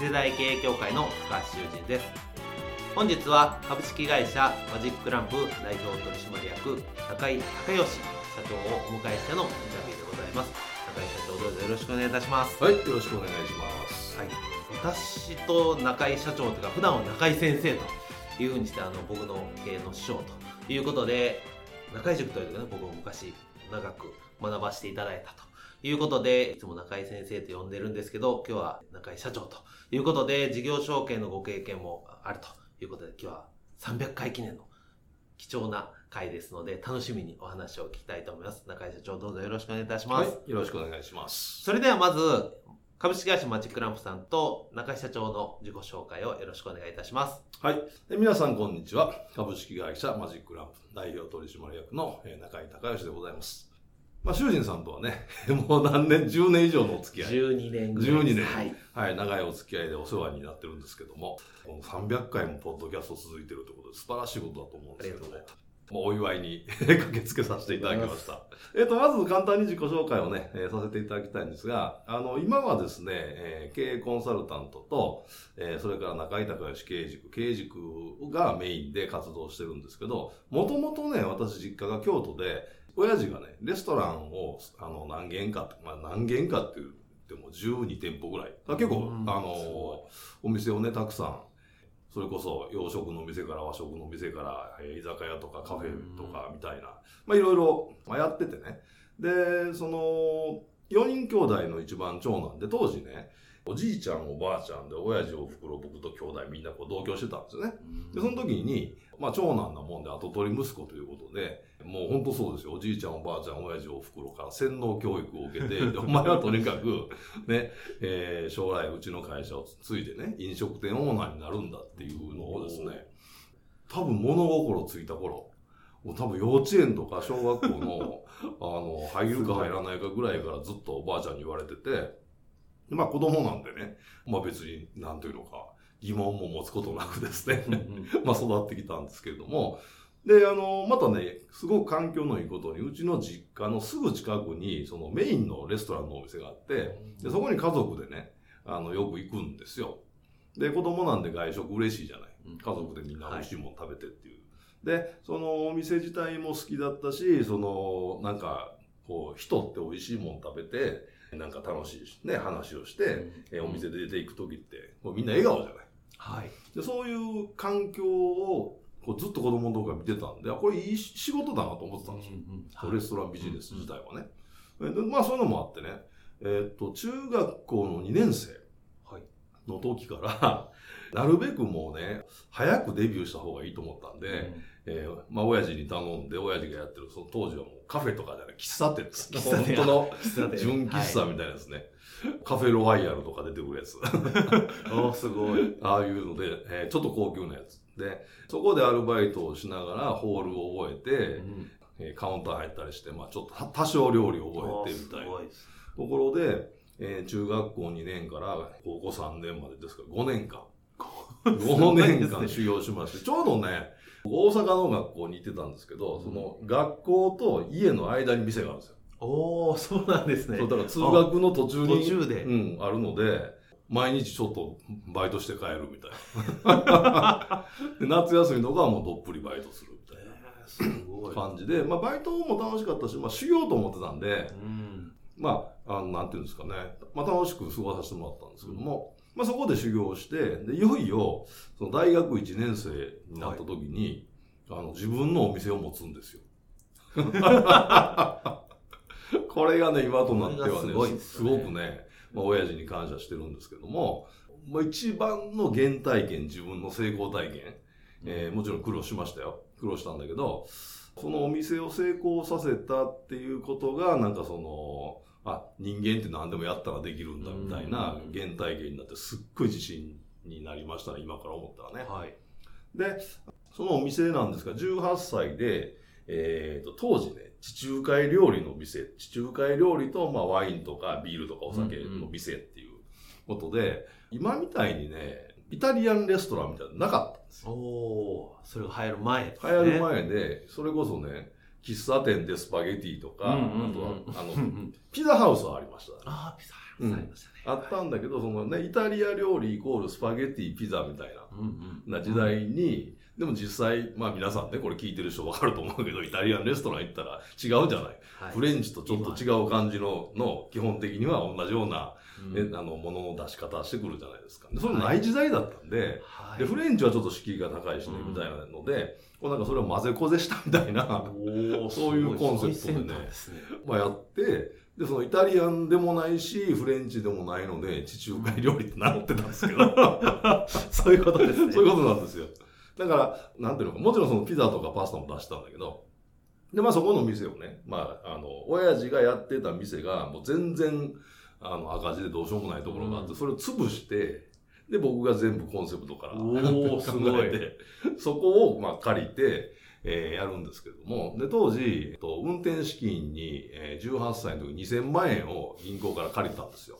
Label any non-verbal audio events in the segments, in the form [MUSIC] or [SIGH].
次世代経営協会の高橋修人です。本日は株式会社マジックランプ代表取締役高井孝義社長をお迎えしてのインタビューでございます。高井社長どうぞよろしくお願いいたします。はい、よろしくお願いします。はい、私と中井社長というか普段は中井先生というふうにしてあの僕の経営の師匠ということで中井塾というかね僕も昔長く学ばせていただいたということでいつも中井先生と呼んでるんですけど今日は中井社長ということで事業承継のご経験もあるということで今日は300回記念の貴重な回ですので楽しみにお話を聞きたいと思います中井社長どうぞよろしくお願いいたします、はい、よろしくお願いします。それではまず、株式会社マジックランプさんと中井社長の自己紹介をよろしくお願いいたします。はい、で皆さんこんにちは。株式会社マジックランプ代表取締役のえー中井隆義でございます。まあ、修人さんとはね、[LAUGHS] もう何年、10年以上のお付き合い。12年ぐらい12です。年、はい。はい、長いお付き合いでお世話になってるんですけども、この300回もポッドキャスト続いてるということで素晴らしいことだと思うんですけどももうお祝いに [LAUGHS] 駆けつけさせていただきました。えっ、と、まず簡単に自己紹介をね、えーさせていただきたいんですが、あの、今はですね、えー経営コンサルタントと、えーそれから中井隆義経営塾、経営塾がメインで活動してるんですけど、もともとね、私実家が京都で、親父がね、レストランを、あの、何軒か、まあ何軒かって言っても12店舗ぐらい。結構、うんあの、お店をね、たくさん、それこそ洋食の店から和食の店から、えー居酒屋とかカフェとかみたいな、まあいろいろまあやっててね。で、その、4人兄弟の一番長男で、当時ね、おじいちゃん、おばあちゃんで、親父、おふくろ、僕と兄弟みんなこう同居してたんですよね。で、その時に、まあ長男なもんで後取り息子ということで、もう本当そうですよ。おじいちゃん、おばあちゃん、親父、おふくろから洗脳教育を受けて、[LAUGHS] でお前はとにかく、ね、えー将来うちの会社を継いでね、飲食店オーナーになるんだっていうのをですね、多分物心ついた頃、もう多分幼稚園とか小学校の、[LAUGHS] あの、入るか入らないかぐらいからずっとおばあちゃんに言われてて、まあ子供なんでね、まあ別に、なんというのか、疑問も持つことなくですね、[LAUGHS] まあ育ってきたんですけれども、で、あの、またね、すごく環境のいいことに、うちの実家のすぐ近くに、そのメインのレストランのお店があって、で、そこに家族でね、あの、よく行くんですよ。で、子供なんで外食嬉しいじゃない。家族でみんな美味しいもの食べてっていう。で、そのお店自体も好きだったし、その、なんか、こう、人って美味しいもの食べて、なんか楽しいね、話をして、えお店で出ていく時って、もうみんな笑顔じゃない。はい。でそういう環境をこうずっと子供の頃から見てたんで、あこれいい仕事だなと思ってたんですよ。はいレストランビジネス自体はね。でまあそういうのもあってね、えーっと、中学校の2年生はい。の時から、[LAUGHS] なるべくもうね、早くデビューした方がいいと思ったんで、えーまあ親父に頼んで、親父がやってる、その当時はもうカフェとかじゃない、喫茶店です。本当の純喫茶みたいなですね。カフェロワイヤルとか出てくるやつ。[LAUGHS] おーすごい。ああいうので、えーちょっと高級なやつ。で、そこでアルバイトをしながらホールを覚えて、えーカウンター入ったりして、まあちょっと多多少料理を覚えてみたいなところで、えー中学校2年から高校3年までですから5年間。[LAUGHS] 5年間修行しまして、ちょうどね、大阪の学校に行ってたんですけど、その学校と家の間に店があるんですよ。おーそうなんですね。そうだから通学の途中に途中でうん、あるので、毎日ちょっとバイトして帰るみたいな。[LAUGHS] で夏休みとかはもうどっぷりバイトするみたいえーすごない感じで、まあバイトも楽しかったし、まあ修行と思ってたんで、うん。まあ、あの、なんていうんですかね、まあ楽しく過ごさせてもらったんですけども、まあそこで修行をして、で、いよいよ、その大学1年生になった時に、あの、自分のお店を持つんですよ。[LAUGHS] これがね、今となってはね、すごいですごくね、まあ、親父に感謝してるんですけども、まあ、一番の原体験、自分の成功体験、えーもちろん苦労しましたよ。苦労したんだけど、そのお店を成功させたっていうことが、なんかその、あ、人間って何でもやったらできるんだみたいなうん原体験になって、すっごい自信になりましたね、今から思ったらね。はい。で、そのお店なんですが、18歳で、えー、と当時ね、地中海料理の店、地中海料理と、まあ、ワインとかビールとかお酒の店っていうことで、今みたいにね、イタリアンレストランみたいなのなかったんですよ。おー、それが流行る前ですね。流行る前で、それこそね、喫茶店でスパゲティとか、うんうんうんあとは、あの、う [LAUGHS] んピザハウスはありましたね。あー、ピザうんありましたね。あったんだけど、そのね、イタリア料理イコールスパゲティ、ピザみたいな。うんうんな時代に、でも実際、まあ皆さんね、これ聞いてる人わかると思うけど、イタリアンレストラン行ったら違うじゃない。はい。フレンチとちょっと違う感じの、の、基本的には同じような、ねうん。あの、ものの出し方してくるじゃないですか。でそれない時代だったんで、はい。で、フレンチはちょっと敷居が高いしね、うんみたいなので、こうなんかそれを混ぜこぜしたみたいな、[LAUGHS] そういうコンセプトでね。ね。まあやって、で、そのイタリアンでもないし、フレンチでもないので、地中海料理って名乗ってたんですけど、[LAUGHS] そういうことですね。[LAUGHS] そういうことなんですよ。だから、なんていうのか、もちろんそのピザとかパスタも出したんだけど、で、まあそこの店をね、まあ、あの、親父がやってた店が、もう全然、あの、赤字でどうしようもないところがあって、うんそれを潰して、で、僕が全部コンセプトからおー [LAUGHS] すごい考えて、そこを、まあ、借りて、えーやるんですけども、で、当時、えっと、運転資金に、えー18歳の時2000万円を銀行から借りたんですよ。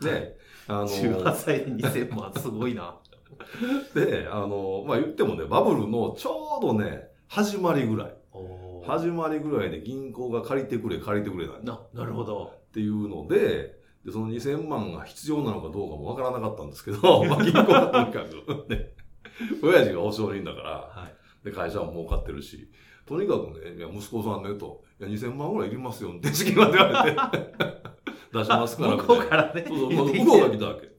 で、あの、18歳で2000万、すごいな。[LAUGHS] で、あの、まあ、言ってもね、バブルのちょうどね、始まりぐらい。始まりぐらいで銀行が借りてくれ、借りてくれないっな、なるほど。ていうので、で、その2000万が必要なのかどうかもわからなかったんですけど、[LAUGHS] まあ、銀行がとにかく、ね、親父が保証人だから、はい。で、会社も儲かってるし、とにかくね、いや、息子さんね、と、いや、2000万ぐらいいりますよ、運転資金はって言われて、[LAUGHS] 出しますから、向こうからね。そうそう、向こうが来たわけ。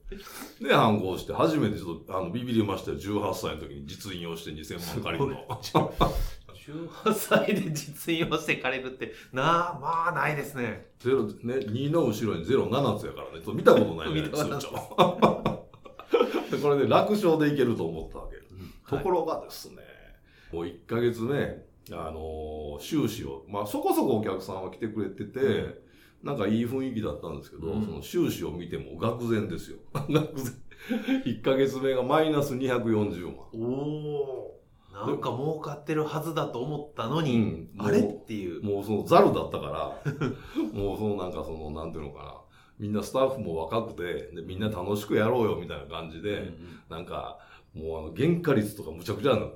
で、反抗して、初めてちょっと、あの、ビビりましたよ。18歳の時に実印をして2000万借りるの。18歳で実印をして借りるって、なあ、まあ、ないですね。ゼロ、ね、2の後ろに07つやからね。見たことないじゃない [LAUGHS] 見たことない通帳。で [LAUGHS] これで楽勝でいけると思ったわけ。ところ、ろがですね、もう1ヶ月目、あのー収支を、まあそこそこお客さんは来てくれてて、うんなんかいい雰囲気だったんですけど、うんその収支を見ても愕然ですよ。[LAUGHS] 愕然。1ヶ月目がマイナス240万。おおー。なんか儲かってるはずだと思ったのに、うんあれっていう。もうそのザルだったから、[LAUGHS] もうそのなんかその、なんていうのかな。みんなスタッフも若くて、でみんな楽しくやろうよみたいな感じで、うんなんか、もうあの、原価率とかむちゃくちゃなの。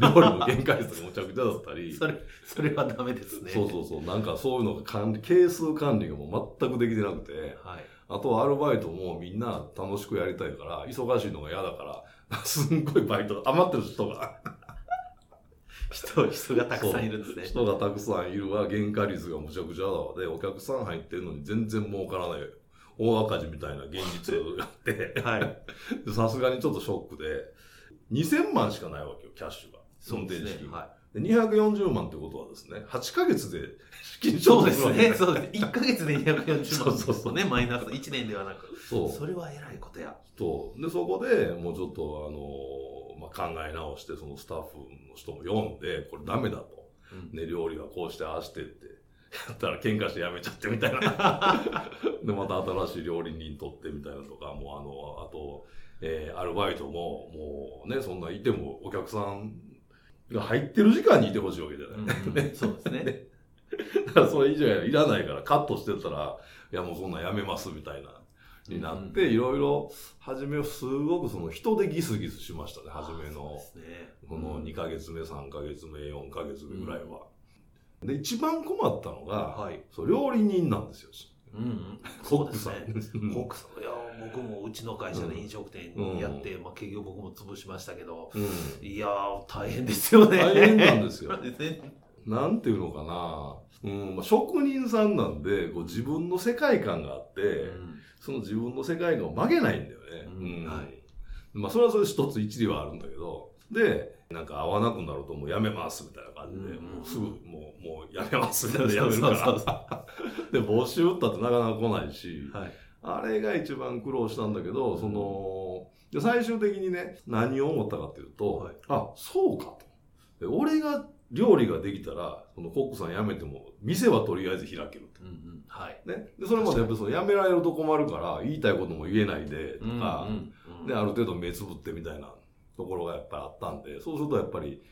料理の原価率とかむちゃくちゃだったり。[LAUGHS] それ、それはダメですね。そうそうそう。なんかそういうのが管理、係数管理がもう全くできてなくて、はい。あとはアルバイトもみんな楽しくやりたいから、忙しいのが嫌だから、[LAUGHS] すんごいバイト、余ってる人が、人、人がたくさんいるんですね。人がたくさんいるわ、原価率がむちゃくちゃだわで、お客さん入ってるのに全然儲からない。大赤字みたいな現実があって、はい。[LAUGHS] でさすがにちょっとショックで、2000万しかないわけよ、キャッシュが。そうですね運転資。金はで240万ってことはですね、8ヶ月で資金い。そうですね。そうです。1ヶ月で240万 [LAUGHS] そうそうそうね、マイナス。1年ではなく。そう。それは偉いことや。そう。で、そこでもうちょっと、あのまあ、考え直して、そのスタッフの人も読んで、これダメだと。うんね、料理はこうして、ああしてって。[LAUGHS] やったら喧嘩してやめちゃってみたいな。[LAUGHS] で、また新しい料理人取ってみたいなとか、もうあの、あと、えーアルバイトも、もうね、そんないてもお客さんが入ってる時間にいてほしいわけじゃない。うんねそうですね。だからそれ以上いらないからカットしてたら、いやもうそんなんやめますみたいな、になって、いろいろ、初めすごくその人でギスギスしましたね、初めそうので。すね。この2ヶ月目、3ヶ月目、4ヶ月目ぐらいは。で、一番困ったのが、はい。そう料理人なんですよ。うんうん。コックそうですさん。ね。コックさん。いや、僕もうちの会社で飲食店やって、まあ結局僕も潰しましたけど、うんいやー、大変ですよね。大変なんですよ [LAUGHS] ねなんていうのかな。うんまあ、職人さんなんで、こう自分の世界観があって、うんその自分の世界観を曲げないんだよね。まあ、それはそれ一つ一理はあるんだけど。で、なんか合わなくなるともうやめますみたいな感じで、うんもうすぐもう、もうやめますみたいなやめるから。[LAUGHS] で、募集打ったってなかなか来ないし、はい。あれが一番苦労したんだけど、その、で最終的にね、何を思ったかっていうと、はいあ、そうかと。で俺が料理ができたら、そのコックさん辞めても、店はとりあえず開けると。うんうん。はい。ね。で、それまでやっぱその辞められると困るから、言いたいことも言えないで、とか、うんうんで、ある程度目つぶってみたいなところがやっぱりあったんで、そうするとやっぱり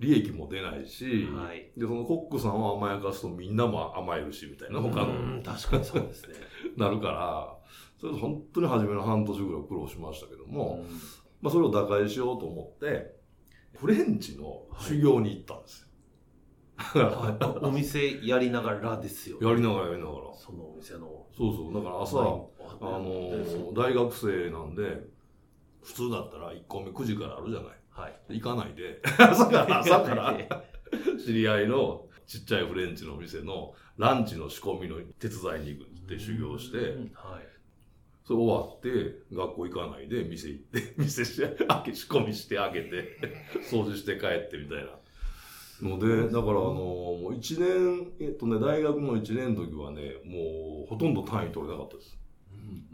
利益も出ないし、はい。で、そのコックさんを甘やかすとみんなも甘えるし、みたいな、他の、うん確かにそうですね。[LAUGHS] なるから、それで本当に初めの半年ぐらい苦労しましたけども、うんまあそれを打開しようと思って、フレンチの修行に行ったんですよ。はい [LAUGHS] お店やりながらですよ。やりながらやりながら。そのお店の。そうそう。だから朝、はいあの大学生なんで、普通だったら1個目9時からあるじゃない。はい。行かないで、[LAUGHS] 朝から、朝から、知り合いのちっちゃいフレンチの店のランチの仕込みの手伝いに行くって修行して、うんはい。それ終わって、学校行かないで、店行って、[LAUGHS] 店して、開け、仕込みしてあげて、[LAUGHS] 掃除して帰ってみたいな。ので、だからあの、もう一年、えっとね、大学の一年の時はね、もうほとんど単位取れなかったです。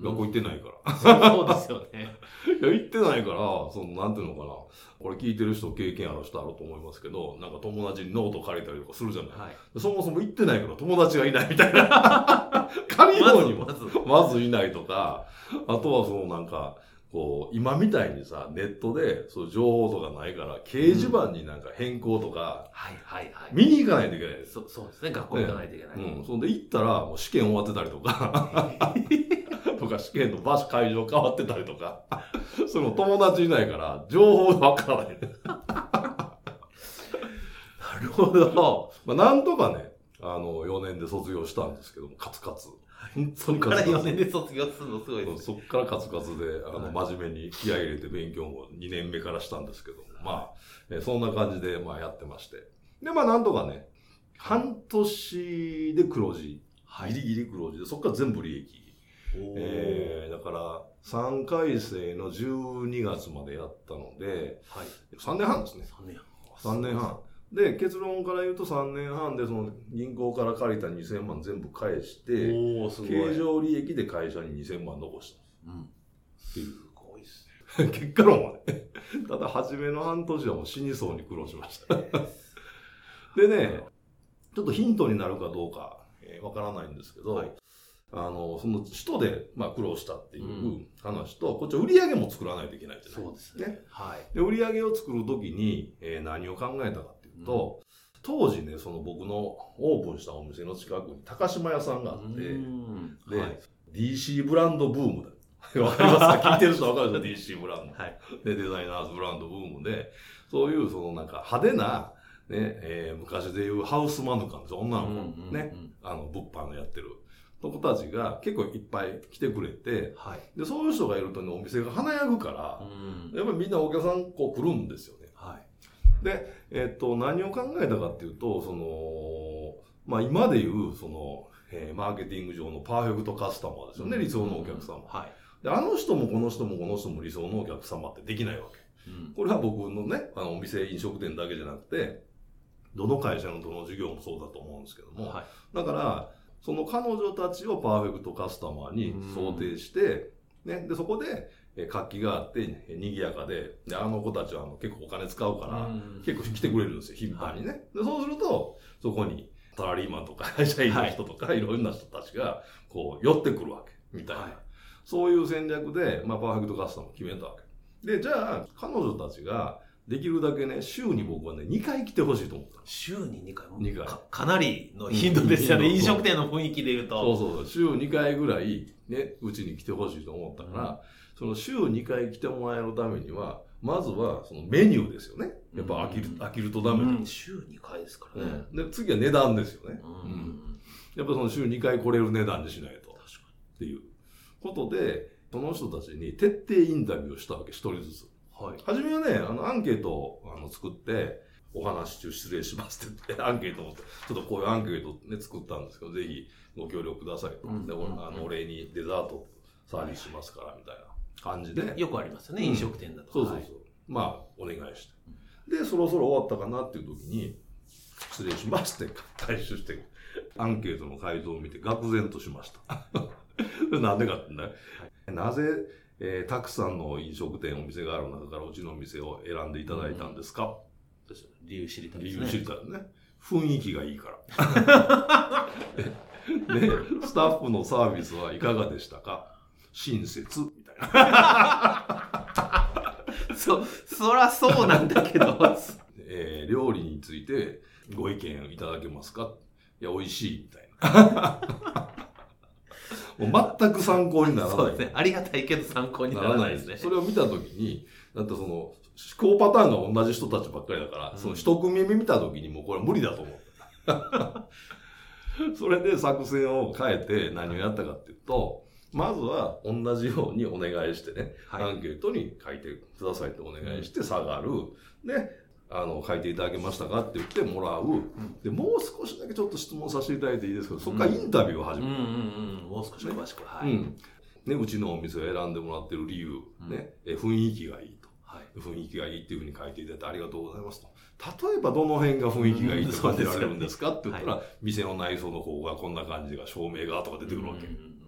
学校行ってないから。そうですよね。[LAUGHS] いや、行ってないから、その、なんていうのかな。これ聞いてる人、経験ある人あると思いますけど、なんか友達にノート借りたりとかするじゃない。はい。そもそも行ってないから友達がいないみたいな。借りようにもまず、まずいないとか、あとはそのなんか、こう、今みたいにさ、ネットで、そう情報とかないから、掲示板になんか変更とか、はいはいはい。見に行かないといけないです。そそうですね。学校行かないといけない。うん。そんで行ったら、もう試験終わってたりとか、[LAUGHS] とか試験の場所、会場変わってたりとか、[LAUGHS] それも友達いないから、情報がわからない。[LAUGHS] なるほど。まあ、なんとかね、あの、4年で卒業したんですけども、カツカツ。本当にカツカツ。4年で卒業するのすごいですね。そっからカツカツで、あの、は真面目に気合い入れて勉強も2年目からしたんですけども、まあ、えそんな感じで、まあやってまして。で、まあなんとかね、半年で黒字。ギリギリ黒字で、そっから全部利益。えー、だから、3回生の12月までやったので、はい。3年半ですね。3年3年半。で、結論から言うと3年半で、その銀行から借りた2000万全部返して。経常利益で会社に2000万残した。うん。っていう。すごいですね。結果論はね。ただ、初めの半年はもう死にそうに苦労しました。でね、ちょっとヒントになるかどうか、えーわからないんですけど、はいあの、その人で、まあ、苦労したっていううん話と、こっちは売り上げも作らないといけないじゃないそうですね。はい。で、売り上げを作るときに、えー何を考えたかっていうと、当時ね、その僕のオープンしたお店の近くに高島屋さんがあって、うんで、はい。DC ブランドブームだ。[LAUGHS] わかりますか？聞いてる人わかるでしょ ?DC ブランド。はい。で、デザイナーズブランドブームで、そういうそのなんか派手な、ね、えー昔でいうハウスマヌカンですよ。女の子、うんね、。あの、物販のやってる子たちが結構いっぱい来てくれて、はい。で、そういう人がいるとね、お店が華やぐから、うん。やっぱりみんなお客さんこう来るんですよ。で、えっと、何を考えたかっていうと、その、まあ今でいう、その、えーマーケティング上のパーフェクトカスタマーですよね、理想のお客様。はい。で、あの人もこの人もこの人も理想のお客様ってできないわけ。うん。これは僕のね、あの、お店、飲食店だけじゃなくて、どの会社のどの事業もそうだと思うんですけども、はい。だから、その彼女たちをパーフェクトカスタマーに想定して、ね、で、そこで、え活気があって、え賑やかで、で、あの子たちはあの結構お金使うから、うん結構来てくれるんですよ、頻繁にね。で、そうすると、そこにサラリーマンとか会 [LAUGHS] 社員の人とか、い、ろんな人たちが、こう、寄ってくるわけ、みたいな。はいそういう戦略で、まあ、パーフェクトカスタマーを決めたわけ。で、じゃあ、彼女たちが、できるだけね、週に僕はね、2回来てほしいと思ったの。週に2回も？二回かかなりの頻度ですよね。うん飲食店の雰囲気で言うと。そうそう、週2回ぐらい、ね、うちに来てほしいと思ったから、その週2回来てもらえるためには、まずは、そのメニューですよね。やっぱ飽きる、うん飽きるとダメだ、うん週2回ですからね。うんで、次は値段ですよね。ううんん。やっぱその週2回来れる値段にしないと。確かっていうことで、その人たちに徹底インタビューをしたわけ、一人ずつ。に。はい。初めはね、あの、アンケートをあの作って、お話中失礼しますって言って、[LAUGHS] アンケートを、ちょっとこういうアンケートね、作ったんですけど、ぜひご協力くださいと。で、うんうんおあの、お礼にデザートサービスしますから、みたいな感じで。よくありますよね、うん飲食店だと。そうそうそう。はいまあ、お願いして。で、そろそろ終わったかなっていう時に、失礼しますって回収して、アンケートの回答を見て愕然としました。[LAUGHS] なんでかってね、なぜ、えーたくさんの飲食店、お店がある中からうちの店を選んでいただいたんですか、理由知りたいで理すね。由知りたいよね。雰囲気がいいから。[LAUGHS] [LAUGHS] で、スタッフのサービスはいかがでしたか？親切。[LAUGHS] そ、そらそうなんだけど。[LAUGHS] えー料理についてご意見いただけますか？いや、美味しいみたいな。[LAUGHS] もう全く参考にならない。そうですね。ありがたいけど参考にならないですね。それを見たときに、だってその、思考パターンが同じ人たちばっかりだから、うんその一組目見たときにもうこれ無理だと思う。それで作戦を変えて何をやったかっていうと、まずは同じようにお願いしてね、はいアンケートに書いてくださいってお願いして下がる。で、あの、書いていただけましたかって言ってもらう。で、もう少しだけちょっと質問させていただいていいですけど、そこからインタビューを始める。うんうんうん。もう少し詳しく。はい。うん。ね、うちのお店を選んでもらってる理由、うんね、え雰囲気がいいと。はい。雰囲気がいいっていうふうに書いていただいてありがとうございますと。例えばどの辺が雰囲気がいいと感じられるんですかって言ったら、店の内装の方がこんな感じが、照明がとか出てくるわけ。うんうん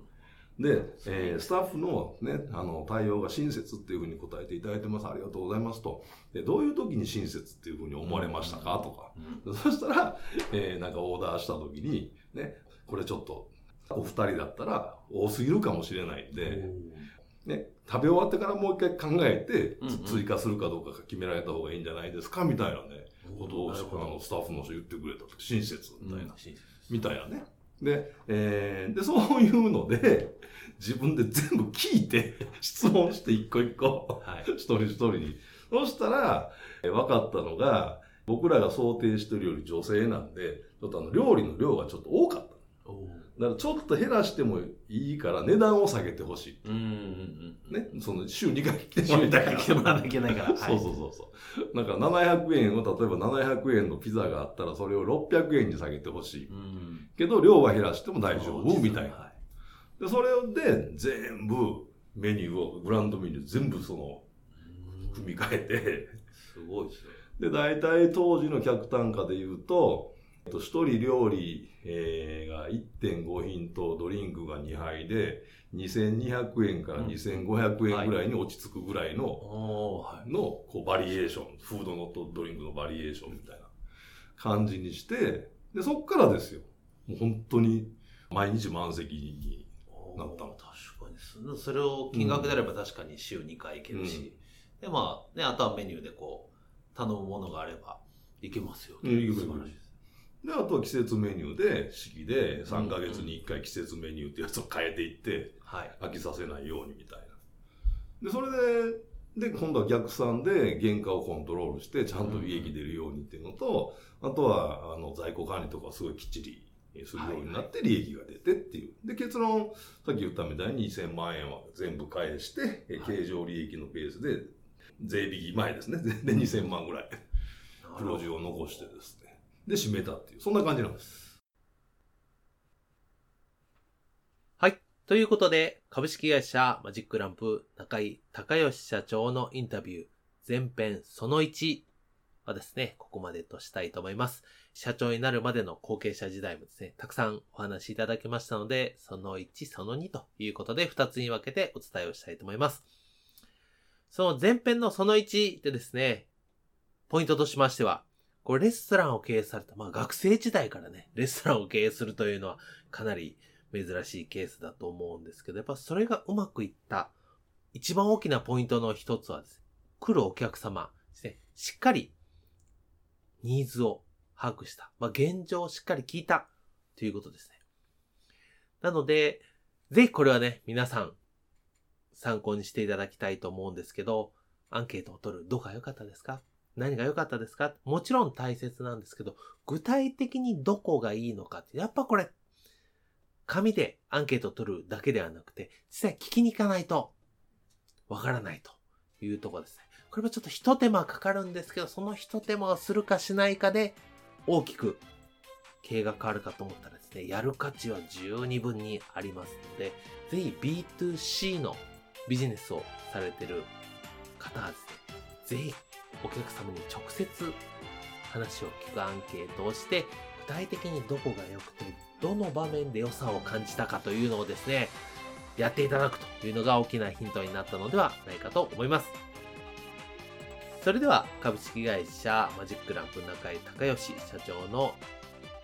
で、えースタッフのね、あの、対応が親切っていうふうに答えていただいてます。ありがとうございますと。で、どういう時に親切っていうふうに思われましたかとか。うん [LAUGHS] そしたら、えーなんかオーダーした時に、ね、これちょっと、お二人だったら多すぎるかもしれないんで、ね、食べ終わってからもう一回考えて、追加するかどうか決められた方がいいんじゃないですかみたいなね、ことをスタッフの人言ってくれたと。親切みたいな。うんみたいなね。で、えーで、そういうので、自分で全部聞いて、[LAUGHS] 質問して一個一個、はい。一人一人に。そしたら、えー分かったのが、僕らが想定してるより女性なんで、ちょっとあの、料理の量がちょっと多かった。だからちょっと減らしてもいいから値段を下げてほしい。うんうんうん。ね、その週2回来て週にもらいたいから来てもらわなきゃいけないから。そうそうそうそう。だから700円を、例えば700円のピザがあったらそれを600円に下げてほしい。うん。けど量は減らしても大丈夫みたいな。はで、それで全部メニューを、グランドメニュー全部その、い組み替えて、すごいですね。で、大体当時の客単価で言うと、えっと、一人料理、えーが1.5品とドリンクが2杯で、2200円から2500円ぐらいに落ち着くぐらいの。の、こう、バリエーション、フードのとドリンクのバリエーションみたいな。感じにして、で、そっからですよ。もう本当に、毎日満席に。なったの。確かに。そそれを金額であれば確かに週2回いけるし、でまあねあとはメニューでこう頼むものがあればいけますよ、うんいける素晴らしいであとは季節メニューで、四季で3ヶ月に1回季節メニューってやつを変えていって、はい飽きさせないようにみたいな。で、それで、で、今度は逆算で原価をコントロールして、ちゃんと利益出るようにっていうのと、あとは、あの、在庫管理とかをすごいきっちりするようになって利益が出てっていう。で、結論、さっき言ったみたいに2000万円は全部返して、え経常利益のベースで、税引き前ですね。で、2000万ぐらい黒字を残してですね。で、締めたっていう、そんな感じなんです。はい。ということで、株式会社マジックランプ中井隆義社長のインタビュー前編その1はですね、ここまでとしたいと思います。社長になるまでの後継者時代もですね、たくさんお話しいただきましたので、その1、その2ということで2つに分けてお伝えをしたいと思います。その前編のその1でですね、ポイントとしましては、これレストランを経営された、まあ学生時代からね、レストランを経営するというのはかなり珍しいケースだと思うんですけど、やっぱそれがうまくいった一番大きなポイントの一つはですね、来るお客様ですね、しっかりニーズを把握した。まあ、現状をしっかり聞いたということですね。なので、ぜひこれはね、皆さん参考にしていただきたいと思うんですけど、アンケートを取る。どこが良かったですか？何が良かったですか？もちろん大切なんですけど、具体的にどこがいいのかって、やっぱこれ、紙でアンケートを取るだけではなくて、実際聞きに行かないと、わからないというところですね。これはちょっと一手間かかるんですけど、その一手間をするかしないかで、大きく経営が変わるかと思ったらですね、やる価値は十二分にありますので、ぜひ B2C のビジネスをされてる方はですね、ぜひお客様に直接話を聞くアンケートをして、具体的にどこが良くて、どの場面で良さを感じたかというのをですね、やっていただくというのが大きなヒントになったのではないかと思います。それでは株式会社マジックランプ中井隆義社長の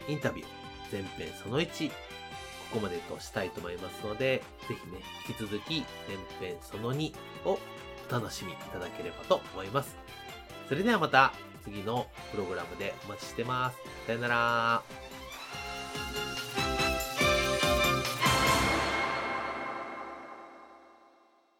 インタビュー前編その1ここまでとしたいと思いますのでぜひね引き続き前編その2をお楽しみいただければと思いますそれではまた次のプログラムでお待ちしてます。さよなら。